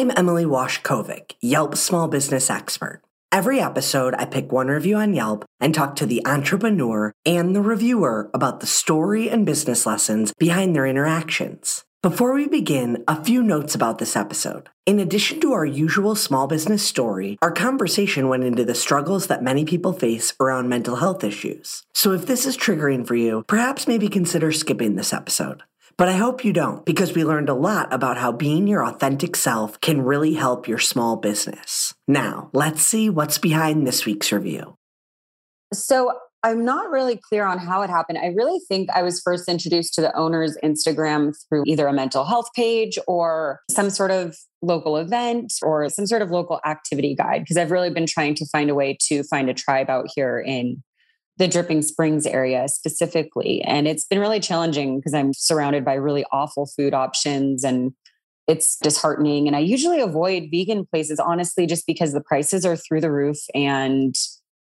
I'm Emily Washcovick, Yelp small business expert. Every episode, I pick one review on Yelp and talk to the entrepreneur and the reviewer about the story and business lessons behind their interactions. Before we begin, a few notes about this episode. In addition to our usual small business story, our conversation went into the struggles that many people face around mental health issues. So if this is triggering for you, perhaps maybe consider skipping this episode. But I hope you don't, because we learned a lot about how being your authentic self can really help your small business. Now, let's see what's behind this week's review. So I'm not really clear on how it happened. I really think I was first introduced to the owner's Instagram through either a mental health page or some sort of local event or some sort of local activity guide because I've really been trying to find a way to find a tribe out here in the Dripping Springs area specifically. And it's been really challenging because I'm surrounded by really awful food options and it's disheartening. And I usually avoid vegan places, honestly, just because the prices are through the roof and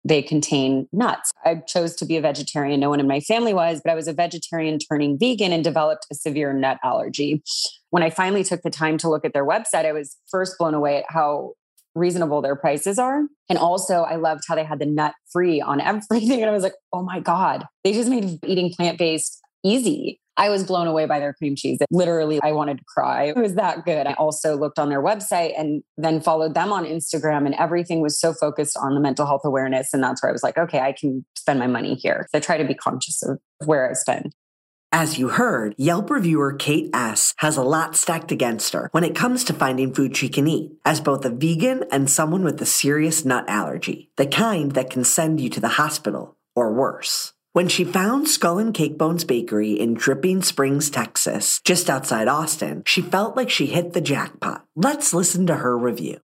they contain nuts. I chose to be a vegetarian. No one in my family was, but I was a vegetarian turning vegan and developed a severe nut allergy. When I finally took the time to look at their website, I was first blown away at how reasonable their prices are. And also, I loved how they had the nut free on everything. And I was like, oh my God, they just made eating plant based easy. I was blown away by their cream cheese. Literally, I wanted to cry. It was that good. I also looked on their website and then followed them on Instagram, and everything was so focused on the mental health awareness. And that's where I was like, okay, I can spend my money here. So I try to be conscious of where I spend. As you heard, Yelp reviewer Kate S. has a lot stacked against her when it comes to finding food she can eat, as both a vegan and someone with a serious nut allergy, the kind that can send you to the hospital or worse. When she found Skull and Cake Bones Bakery in Dripping Springs, Texas, just outside Austin, she felt like she hit the jackpot. Let's listen to her review.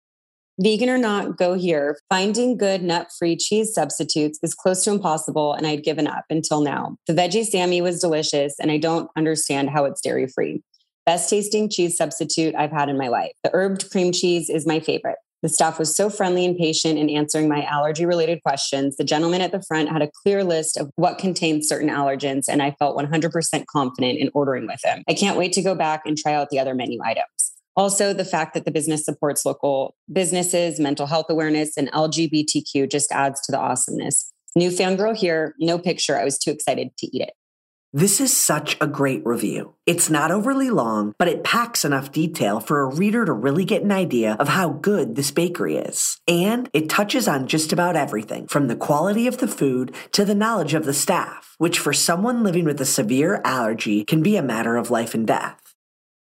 Vegan or not, go here. Finding good nut free cheese substitutes is close to impossible, and I'd given up until now. The veggie Sammy was delicious, and I don't understand how it's dairy free. Best tasting cheese substitute I've had in my life. The herbed cream cheese is my favorite. The staff was so friendly and patient in answering my allergy related questions. The gentleman at the front had a clear list of what contained certain allergens, and I felt 100% confident in ordering with him. I can't wait to go back and try out the other menu items. Also, the fact that the business supports local businesses, mental health awareness, and LGBTQ just adds to the awesomeness. New fangirl here, no picture. I was too excited to eat it. This is such a great review. It's not overly long, but it packs enough detail for a reader to really get an idea of how good this bakery is. And it touches on just about everything from the quality of the food to the knowledge of the staff, which for someone living with a severe allergy can be a matter of life and death.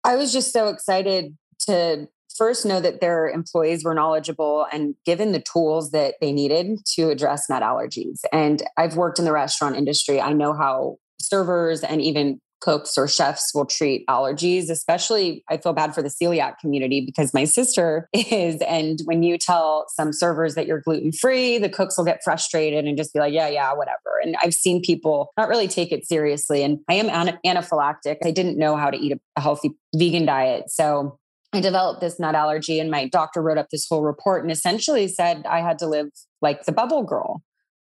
I was just so excited to first know that their employees were knowledgeable and given the tools that they needed to address nut allergies. And I've worked in the restaurant industry. I know how servers and even cooks or chefs will treat allergies especially i feel bad for the celiac community because my sister is and when you tell some servers that you're gluten free the cooks will get frustrated and just be like yeah yeah whatever. And i've seen people not really take it seriously and i am ana- anaphylactic. I didn't know how to eat a healthy vegan diet so I developed this nut allergy, and my doctor wrote up this whole report and essentially said I had to live like the bubble girl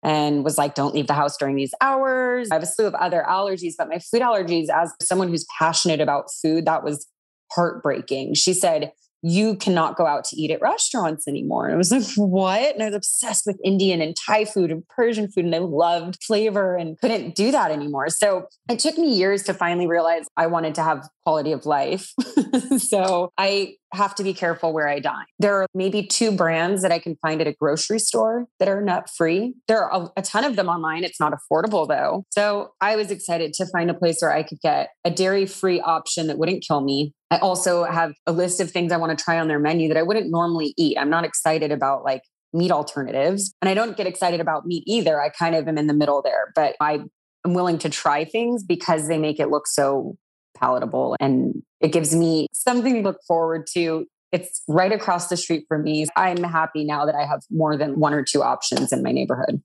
and was like, don't leave the house during these hours. I have a slew of other allergies, but my food allergies, as someone who's passionate about food, that was heartbreaking. She said, you cannot go out to eat at restaurants anymore. And I was like, what? And I was obsessed with Indian and Thai food and Persian food, and I loved flavor and couldn't do that anymore. So it took me years to finally realize I wanted to have quality of life. so I have to be careful where I dine. There are maybe two brands that I can find at a grocery store that are nut free. There are a, a, ton of them online. It's not affordable though. So I was excited to find a place where I could get a dairy free option that wouldn't kill me. I also have a list of things I want to try on their menu that I wouldn't normally eat. I'm not excited about like meat alternatives. And I don't get excited about meat either. I kind of am in the middle there, but I am willing to try things because they make it look so palatable and it gives me something to look forward to. It's right across the street from me. I'm happy now that I have more than one or two options in my neighborhood.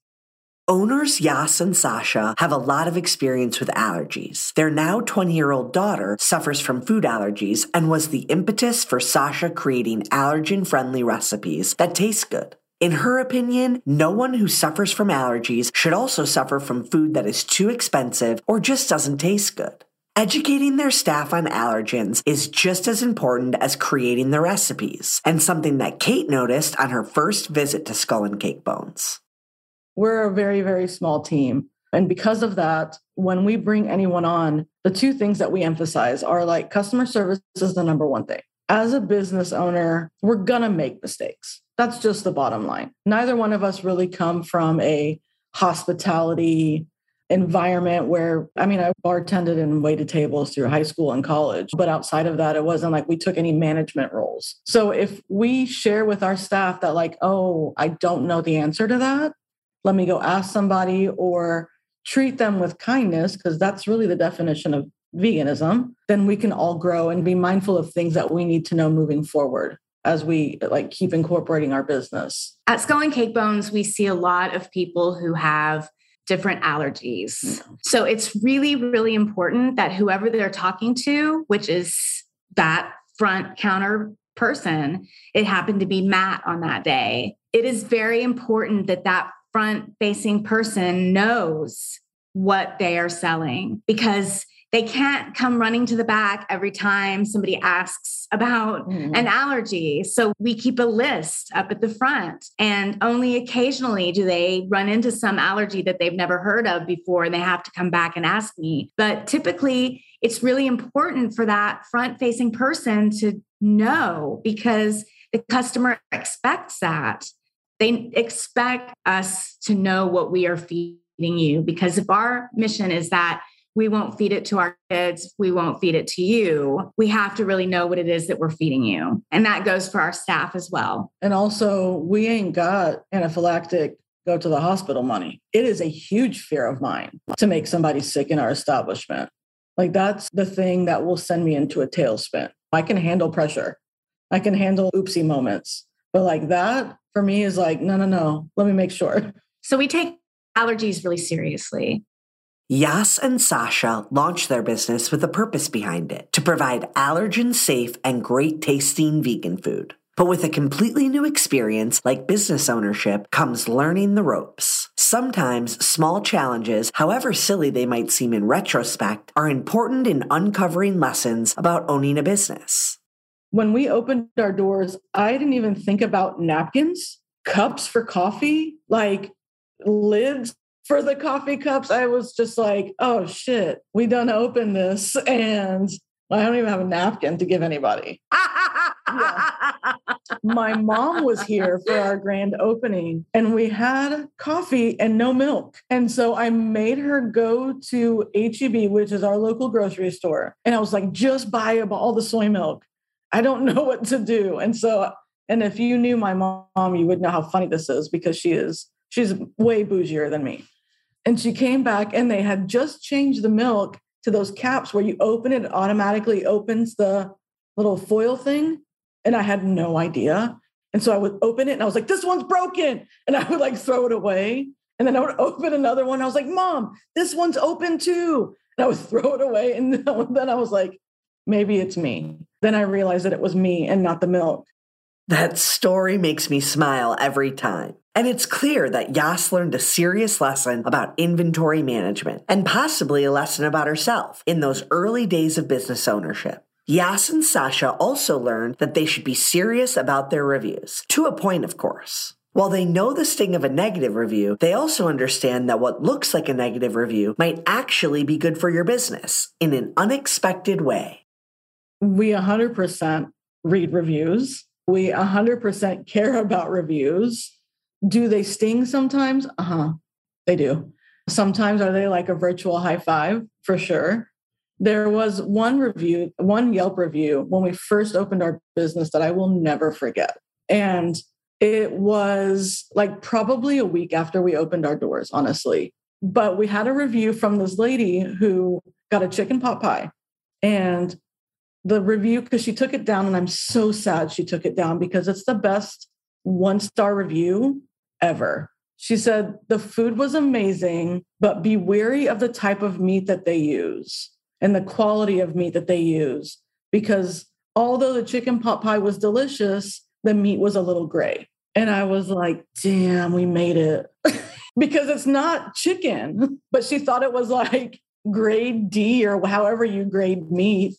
Owners Yas and Sasha have a lot of experience with allergies. Their now 20 year old daughter suffers from food allergies and was the impetus for Sasha creating allergen friendly recipes that taste good. In her opinion, no one who suffers from allergies should also suffer from food that is too expensive or just doesn't taste good. Educating their staff on allergens is just as important as creating the recipes, and something that Kate noticed on her first visit to Skull and Cake Bones. We're a very, very small team. And because of that, when we bring anyone on, the two things that we emphasize are like customer service is the number one thing. As a business owner, we're going to make mistakes. That's just the bottom line. Neither one of us really come from a hospitality environment where I mean I bartended and waited tables through high school and college but outside of that it wasn't like we took any management roles. So if we share with our staff that like oh I don't know the answer to that let me go ask somebody or treat them with kindness, because that's really the definition of veganism, then we can all grow and be mindful of things that we need to know moving forward as we like keep incorporating our business. At Skull and Cake Bones, we see a lot of people who have different allergies. Yeah. So it's really, really important that whoever they're talking to, which is that front counter person, it happened to be Matt on that day. It is very important that that front facing person knows what they are selling because they can't come running to the back every time somebody asks about mm. an allergy. So we keep a list up at the front, and only occasionally do they run into some allergy that they've never heard of before and they have to come back and ask me. But typically, it's really important for that front facing person to know because the customer expects that. They expect us to know what we are feeding you because if our mission is that we won't feed it to our kids, we won't feed it to you, we have to really know what it is that we're feeding you. And that goes for our staff as well. And also, we ain't got anaphylactic go to the hospital money. It is a huge fear of mine to make somebody sick in our establishment. Like that's the thing that will send me into a tailspin. I can handle pressure. I can handle oopsie moments. But like that for me is like, no, no, no, let me make sure. So we take allergies really seriously. Yas and Sasha launched their business with a purpose behind it to provide allergen safe and great tasting vegan food. But with a completely new experience like business ownership comes learning the ropes. Sometimes small challenges, however silly they might seem in retrospect, are important in uncovering lessons about owning a business when we opened our doors, I didn't even think about napkins, cups for coffee, like lids for the coffee cups. I was just like, oh shit, we done open this and I don't even have a napkin to give anybody. yeah. My mom was here for our grand opening and we had coffee and no milk. And so I made her go to HEB, which is our local grocery store. And I was like, just buy all the soy milk. I don't know what to do. And so, and if you knew my mom, you would know how funny this is because she is, she's way bougier than me. And she came back and they had just changed the milk to those caps where you open it, it automatically opens the little foil thing. And I had no idea. And so I would open it and I was like, this one's broken. And I would like throw it away. And then I would open another one. I was like, Mom, this one's open too. And I would throw it away. And then I was like, maybe it's me. Then I realized that it was me and not the milk. That story makes me smile every time. And it's clear that Yas learned a serious lesson about inventory management and possibly a lesson about herself in those early days of business ownership. Yas and Sasha also learned that they should be serious about their reviews, to a point, of course. While they know the sting of a negative review, they also understand that what looks like a negative review might actually be good for your business in an unexpected way we 100% read reviews. We 100% care about reviews. Do they sting sometimes? Uh huh. They do. Sometimes are they like a virtual high five? For sure. There was one review, one Yelp review when we first opened our business that I will never forget. And It was like probably a week after we opened our doors, honestly. But we had a review from this lady who got a chicken pot pie. And the review, because she took it down, and I'm so sad she took it down because it's the best one star review ever. She said the food was amazing, but be wary of the type of meat that they use and the quality of meat that they use because although the chicken pot pie was delicious, the meat was a little gray. And I was like, damn, we made it. because it's not chicken, but she thought it was like grade D or however you grade meat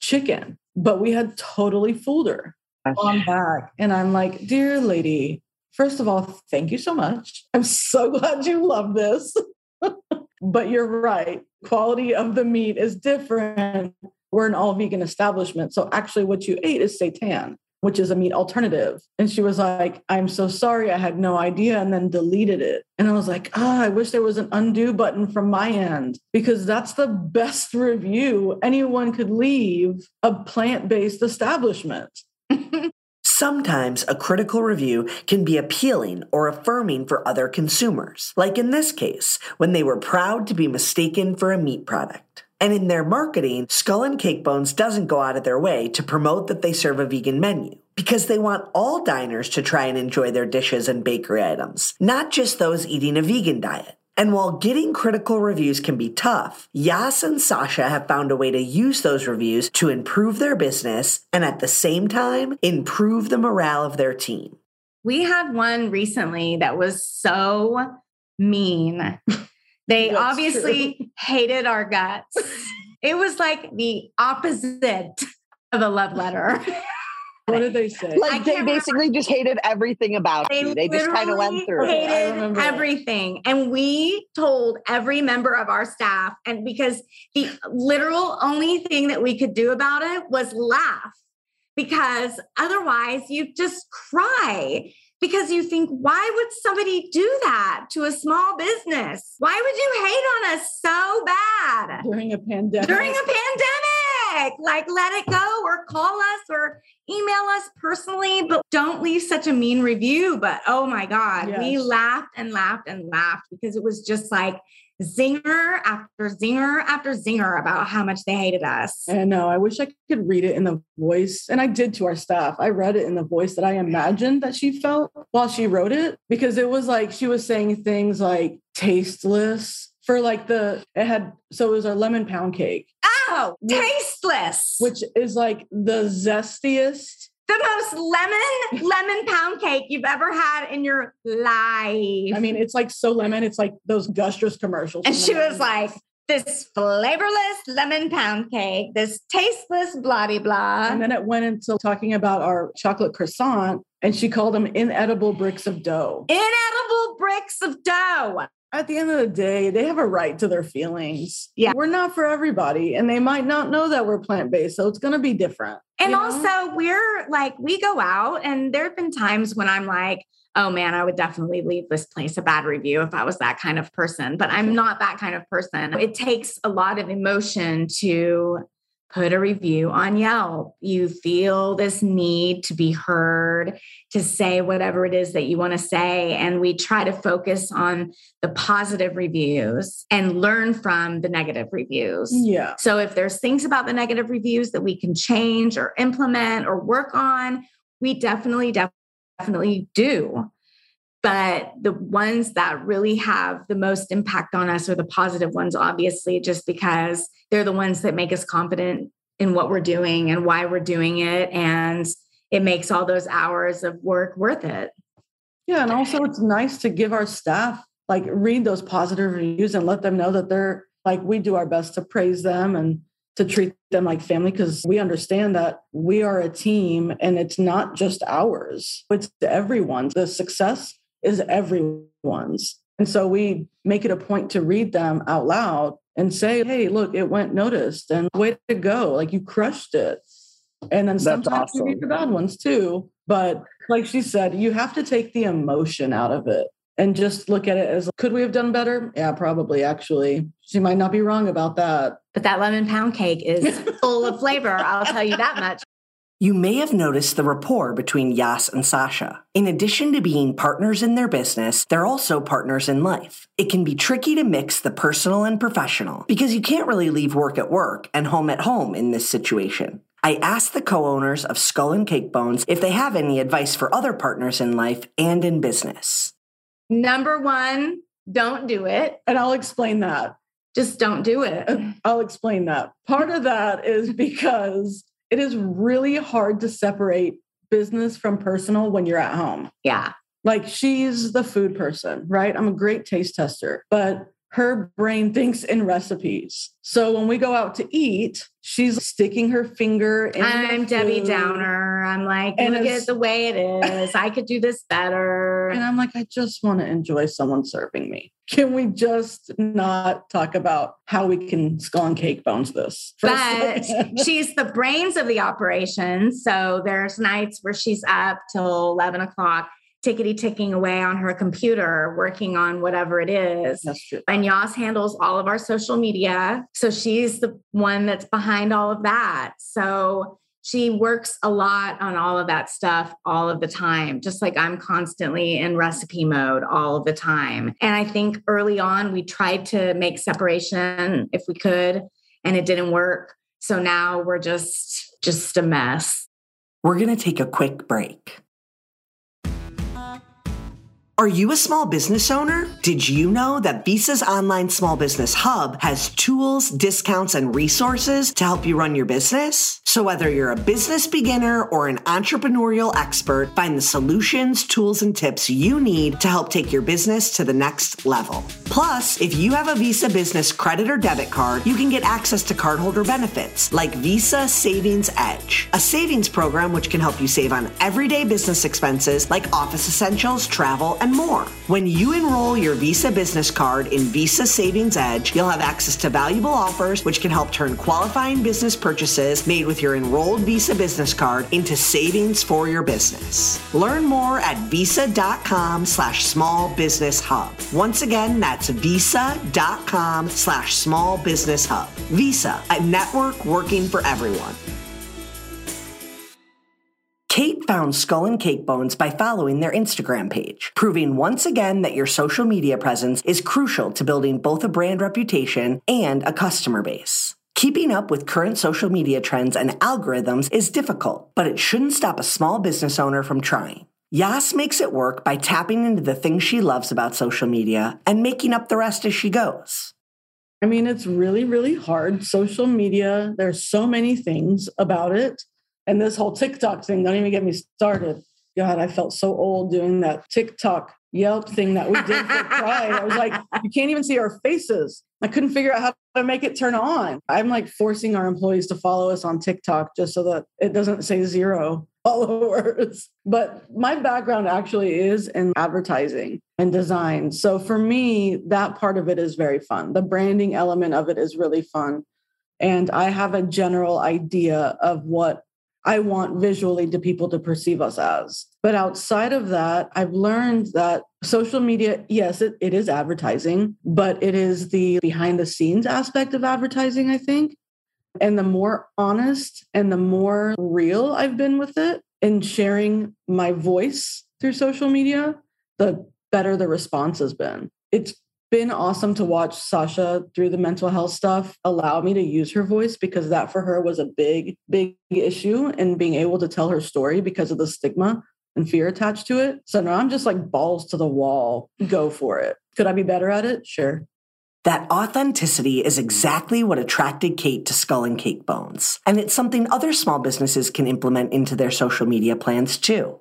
chicken. But we had totally fooled her on back. And I'm like, dear lady, first of all, thank you so much. I'm so glad you love this. but you're right. Quality of the meat is different. We're an all vegan establishment. So actually, what you ate is seitan, which is a meat alternative. And she was like, I'm so sorry. I had no idea. And then deleted it. And I was like, ah, oh, I wish there was an undo button from my end because that's the best review anyone could leave a plant based establishment. Sometimes a critical review can be appealing or affirming for other consumers, like in this case, when they were proud to be mistaken for a meat product. And in their marketing, Skull and Cake Bones doesn't go out of their way to promote that they serve a vegan menu because they want all diners to try and enjoy their dishes and bakery items, not just those eating a vegan diet. And while getting critical reviews can be tough, Yas and Sasha have found a way to use those reviews to improve their business and at the same time improve the morale of their team. We had one recently that was so mean. They That's obviously true. hated our guts. it was like the opposite of a love letter. What did they say? I Like they can't basically just hated everything about you. They just kind of went through hated remember that. everything. And we told every member of our staff, and because the literal only thing that we could do about it was laugh, because otherwise you just cry. Because you think, why would somebody do that to a small business? Why would you hate on us so bad? during a pandemic. during a pandemic. Like, let it go or call us or email us personally, but don't leave such a mean review. But oh my God, we laughed and laughed and laughed because it was just like zinger after zinger after zinger about how much they hated us. I know. I wish I could read it in the voice. And I did to our staff. I read it in the voice that I imagined that she felt while she wrote it because it was like she was saying things like tasteless for like the, it had, so it was our lemon pound cake, Oh, tasteless. which is like the zestiest. The most lemon, lemon pound cake you've ever had in your life. I mean, it's like so lemon. It's like those Gustrous commercials. And she was like, this flavorless lemon pound cake, this tasteless blah de blah. and then it went into talking about our chocolate croissant and she called them inedible bricks of dough. Inedible bricks of dough. At the end of the day, they have a right to their feelings. Yeah. We're not for everybody, and they might not know that we're plant based. So it's going to be different. And you know? also, we're like, we go out, and there have been times when I'm like, oh man, I would definitely leave this place a bad review if I was that kind of person. But I'm not that kind of person. It takes a lot of emotion to put a review on Yelp. You feel this need to be heard, to say whatever it is that you want to say. And we try to focus on the positive reviews and learn from the negative reviews. yeah. So if there's things about the negative reviews that we can change or implement or work on, we definitely, definitely do. But the ones that really have the most impact on us are the positive ones, obviously, just because they're the ones that make us confident in what we're doing and why we're doing it. And it makes all those hours of work worth it. Yeah. And also, it's nice to give our staff, like, read those positive reviews and let them know that they're like, we do our best to praise them and to treat them like family because we understand that we are a team and it's not just ours, it's everyone's. The success is everyone's. And so we make it a point to read them out loud and say, hey, look, it went noticed and way to go. Like you crushed it. And then That's sometimes we read the bad ones too. But like she said, you have to take the emotion out of it and just look at it as could we have done better? Yeah, probably actually. She might not be wrong about that. But that lemon pound cake is full of flavor. I'll tell you that much. You may have noticed the rapport between Yas and Sasha. In addition to being partners in their business, they're also partners in life. It can be tricky to mix the personal and professional because you can't really leave work at work and home at home in this situation. I asked the co owners of Skull and Cake Bones if they have any advice for other partners in life and in business. Number one, don't do it. And I'll explain that. Just don't do it. I'll explain that. Part of that is because it is really hard to separate business from personal when you're at home. Yeah. Like she's the food person, right? I'm a great taste tester, but her brain thinks in recipes. So when we go out to eat, she's sticking her finger in. I'm Debbie. Downer. I'm like, And look it's- at the way it is. I could do this better. And I'm like, I just want to enjoy someone serving me. Can we just not talk about how we can skull and cake bones this? but she's the brains of the operation. So there's nights where she's up till 11 o'clock, tickety ticking away on her computer, working on whatever it is. That's true. And Yas handles all of our social media. So she's the one that's behind all of that. So she works a lot on all of that stuff all of the time, just like I'm constantly in recipe mode all of the time. And I think early on, we tried to make separation if we could, and it didn't work. So now we're just just a mess. We're going to take a quick break. Are you a small business owner? Did you know that Visa's online small business hub has tools, discounts, and resources to help you run your business? So whether you're a business beginner or an entrepreneurial expert, find the solutions, tools, and tips you need to help take your business to the next level. Plus, if you have a Visa business credit or debit card, you can get access to cardholder benefits like Visa Savings Edge, a savings program which can help you save on everyday business expenses like office essentials, travel, and more. When you enroll your Visa business card in Visa Savings Edge, you'll have access to valuable offers which can help turn qualifying business purchases made with your enrolled Visa business card into savings for your business. Learn more at visa.com slash small business hub. Once again, that's visa.com slash small business hub. Visa, a network working for everyone. Kate found Skull and Cake Bones by following their Instagram page, proving once again that your social media presence is crucial to building both a brand reputation and a customer base. Keeping up with current social media trends and algorithms is difficult, but it shouldn't stop a small business owner from trying. Yas makes it work by tapping into the things she loves about social media and making up the rest as she goes. I mean, it's really, really hard. Social media, there's so many things about it. And this whole TikTok thing, don't even get me started. God, I felt so old doing that TikTok Yelp thing that we did for Pride. I was like, you can't even see our faces. I couldn't figure out how to make it turn on. I'm like forcing our employees to follow us on TikTok just so that it doesn't say zero followers. But my background actually is in advertising and design. So for me, that part of it is very fun. The branding element of it is really fun. And I have a general idea of what I want visually to people to perceive us as. But outside of that, I've learned that social media, yes, it, it is advertising, but it is the behind the scenes aspect of advertising, I think. And the more honest and the more real I've been with it in sharing my voice through social media, the better the response has been. It's been awesome to watch Sasha through the mental health stuff allow me to use her voice because that for her was a big, big issue and being able to tell her story because of the stigma and fear attached to it. So now I'm just like balls to the wall, go for it. Could I be better at it? Sure. That authenticity is exactly what attracted Kate to Skull and Cake Bones. And it's something other small businesses can implement into their social media plans too.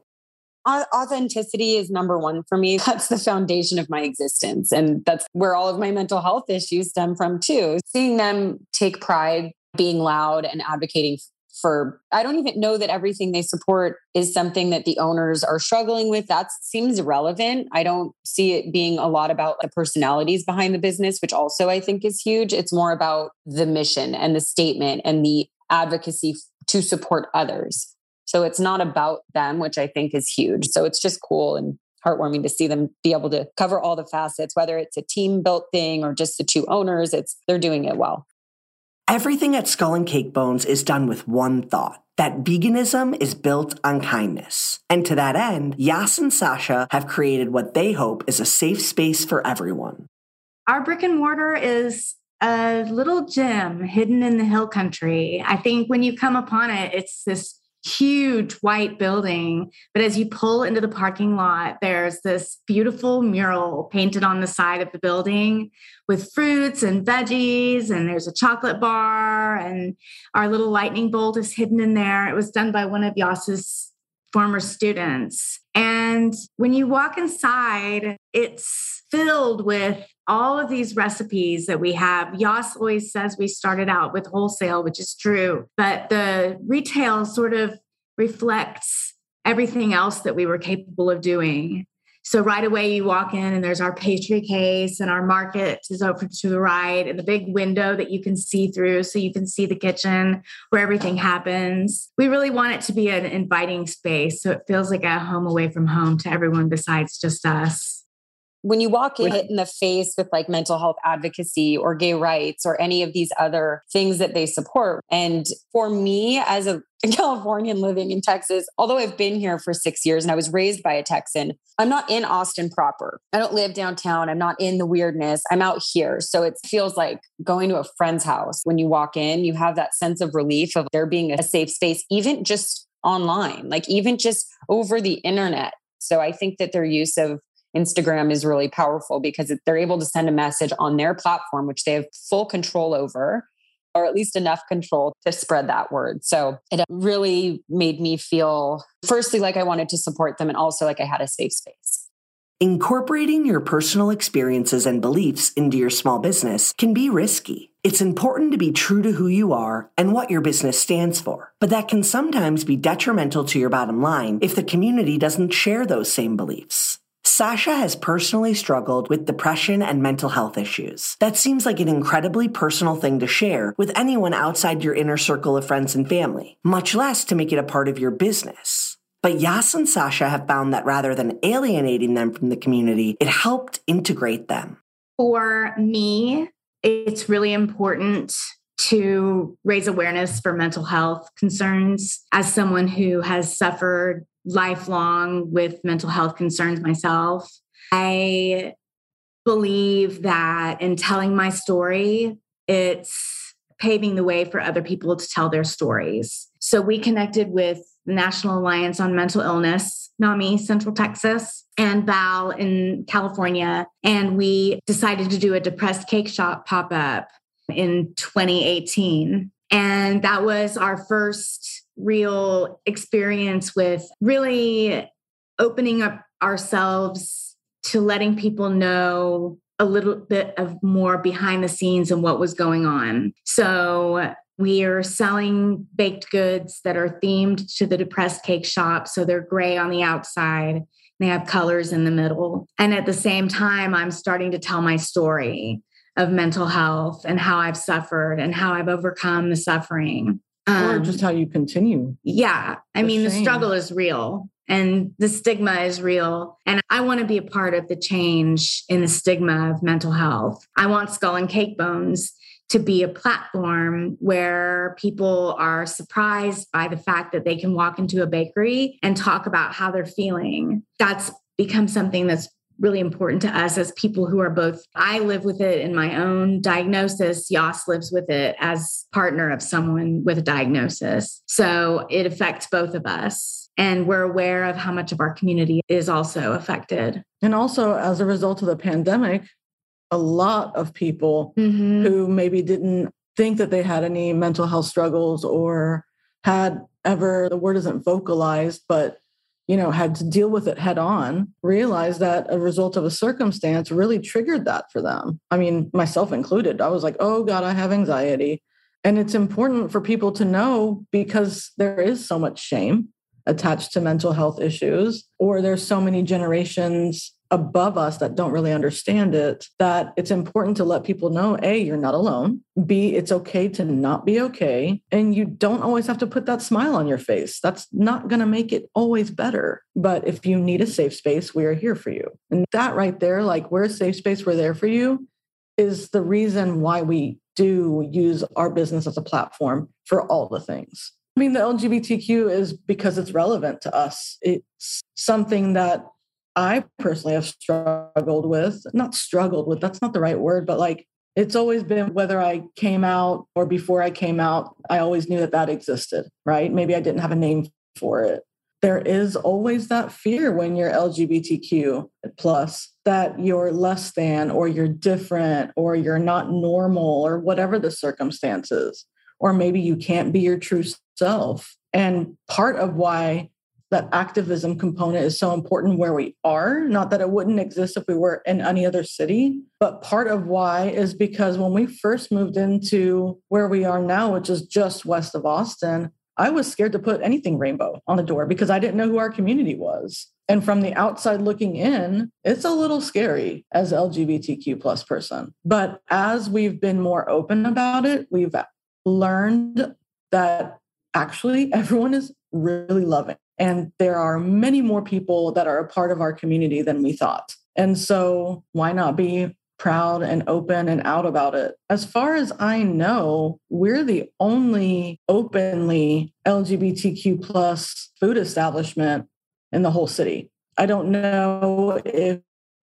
Au- Authenticity is number one for me. That's the foundation of my existence. And that's where all of my mental health issues stem from, too. Seeing them take pride being loud and advocating for, I don't even know that everything they support is something that the owners are struggling with. That seems irrelevant. I don't see it being a lot about the personalities behind the business, which also I think is huge. It's more about the mission and the statement and the advocacy to support others. So it's not about them, which I think is huge. So it's just cool and heartwarming to see them be able to cover all the facets, whether it's a team built thing or just the two owners. It's they're doing it well. Everything at Skull and Cake Bones is done with one thought that veganism is built on kindness. And to that end, Yas and Sasha have created what they hope is a safe space for everyone. Our brick and mortar is a little gem hidden in the hill country. I think when you come upon it, it's this huge white building. But as you pull into the parking lot, there's this beautiful mural painted on the side of the building with fruits and veggies, and there's a chocolate bar, and our little lightning bolt is hidden in there. It was done by one of Yas's former students. And when you walk inside, it's filled with all of these recipes that we have. Yas always says we started out with wholesale, which is true, but the retail sort of reflects everything else that we were capable of doing. So right away you walk in and there's our pastry case and our market is over to the right and the big window that you can see through so you can see the kitchen where everything happens. We really want it to be an inviting space so it feels like a home away from home to everyone besides just us when you walk in hit in the face with like mental health advocacy or gay rights or any of these other things that they support. And for me, as a Californian living in Texas, although I've been here for six years and I was raised by a Texan, I'm not in Austin proper. I don't live downtown. I'm not in the weirdness. I'm out here. So it feels like going to a friend's house. When you walk in, you have that sense of relief of there being a safe space, even just online, like even just over the internet. So I think that their use of Instagram is really powerful because they're able to send a message on their platform, which they have full control over, or at least enough control to spread that word. So it really made me feel, firstly, like I wanted to support them and also like I had a safe space. Incorporating your personal experiences and beliefs into your small business can be risky. It's important to be true to who you are and what your business stands for, but that can sometimes be detrimental to your bottom line if the community doesn't share those same beliefs. Sasha has personally struggled with depression and mental health issues. That seems like an incredibly personal thing to share with anyone outside your inner circle of friends and family, much less to make it a part of your business. But Yas and Sasha have found that rather than alienating them from the community, it helped integrate them. For me, it's really important to raise awareness for mental health concerns as someone who has suffered lifelong with mental health concerns myself. I believe that in telling my story, it's paving the way for other people to tell their stories. So we connected with the National Alliance on Mental Illness, NAMI, Central Texas, and Val in California. And we decided to do a depressed cake shop pop up in 2018. And that was our first real experience with really opening up ourselves to letting people know a little bit of more behind the scenes and what was going on. So we are selling baked goods that are themed to the depressed cake shop. So they're gray on the outside. They have colors in the middle. And at the same time, I'm starting to tell my story of mental health and how I've suffered and how I've overcome the suffering. Um, or just how you continue. Yeah. I mean, the struggle is real and the stigma is real. And I want to be a part of the change in the stigma of mental health. I want Skull and Cake Bones to be a platform where people are surprised by the fact that they can walk into a bakery and talk about how they're feeling. That's become something that's really important to us as people who are both i live with it in my own diagnosis yas lives with it as partner of someone with a diagnosis so it affects both of us and we're aware of how much of our community is also affected and also as a result of the pandemic a lot of people mm-hmm. who maybe didn't think that they had any mental health struggles or had ever the word isn't vocalized but you know, had to deal with it head on, realized that a result of a circumstance really triggered that for them. I mean, myself included. I was like, oh God, I have anxiety. And it's important for people to know because there is so much shame attached to mental health issues, or there's so many generations above us that don't really understand it that it's important to let people know a you're not alone. B it's okay to not be okay. And you don't always have to put that smile on your face. That's not going to make it always better. But if you need a safe space we are here for you. And that right there like we're a safe space we're there for you is the reason why we do use our business as a platform for all the things. I mean, the LGBTQ is because it's relevant to us. It's something that I personally have struggled with, not struggled with, that's not the right word, but like it's always been whether I came out or before I came out, I always knew that that existed, right? Maybe I didn't have a name for it. There is always that fear when you're LGBTQ plus that you're less than or you're different or you're not normal or whatever the circumstances. Or maybe you can't be your true self. And part of why that activism component is so important where we are. Not that it wouldn't exist if we were in any other city, but part of why is because when we first moved into where we are now, which is just west of Austin, I was scared to put anything rainbow on the door because I didn't know who our community was. And from the outside looking in, it's a little scary as LGBTQ plus person. But as we've been more open about it, we've learned that actually everyone is really loving and there are many more people that are a part of our community than we thought. And so, why not be proud and open and out about it? As far as I know, we're the only openly LGBTQ plus food establishment in the whole city. I don't know if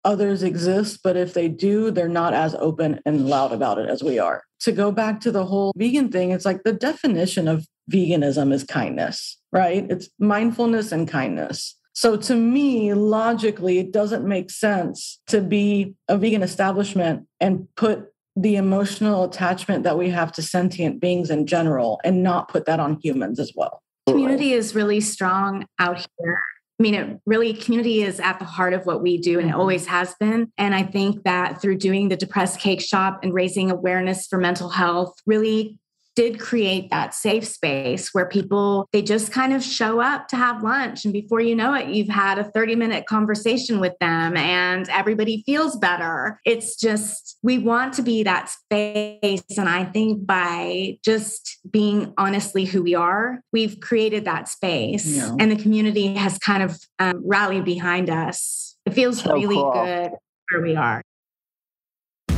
others exist, but if they do, they're not as open and loud about it as we are. To go back to the whole vegan thing, it's like the definition of veganism is kindness, right? It's mindfulness and kindness. So to me, logically, it doesn't make sense to be a vegan establishment and put the emotional attachment that we have to sentient beings in general and not put that on humans as well. Community is really strong out here. I mean, it really, community is at the heart of what we do and it mm-hmm. always has been. And I think that through doing the Depressed Cake Shop and raising awareness for mental health, really did create that safe space where people they just kind of show up to have lunch. And before you know it you've had a 30 minute conversation with them and everybody feels better. It's just we want to be that space. And i think by just being honestly who we are we've created that space. Yeah. and the community has kind of um, rallied behind us. It feels So really cool. good where we are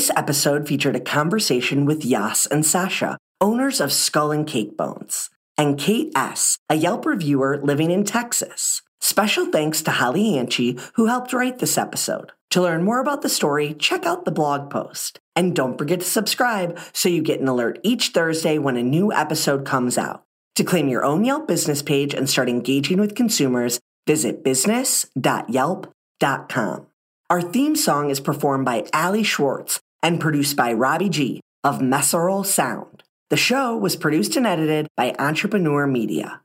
This episode featured a conversation with Yas and Sasha, owners of Skull and Cake Bones, and Kate S., a Yelp reviewer living in Texas. Special thanks to Holly Anchi, who helped write this episode. To learn more about the story, check out the blog post. And don't forget to subscribe so you get an alert each Thursday when a new episode comes out. To claim your own Yelp business page and start engaging with consumers, visit business.yelp.com. Our theme song is performed by Ali Schwartz and produced by Robbie G of Messerol Sound. The show was produced and edited by Entrepreneur Media.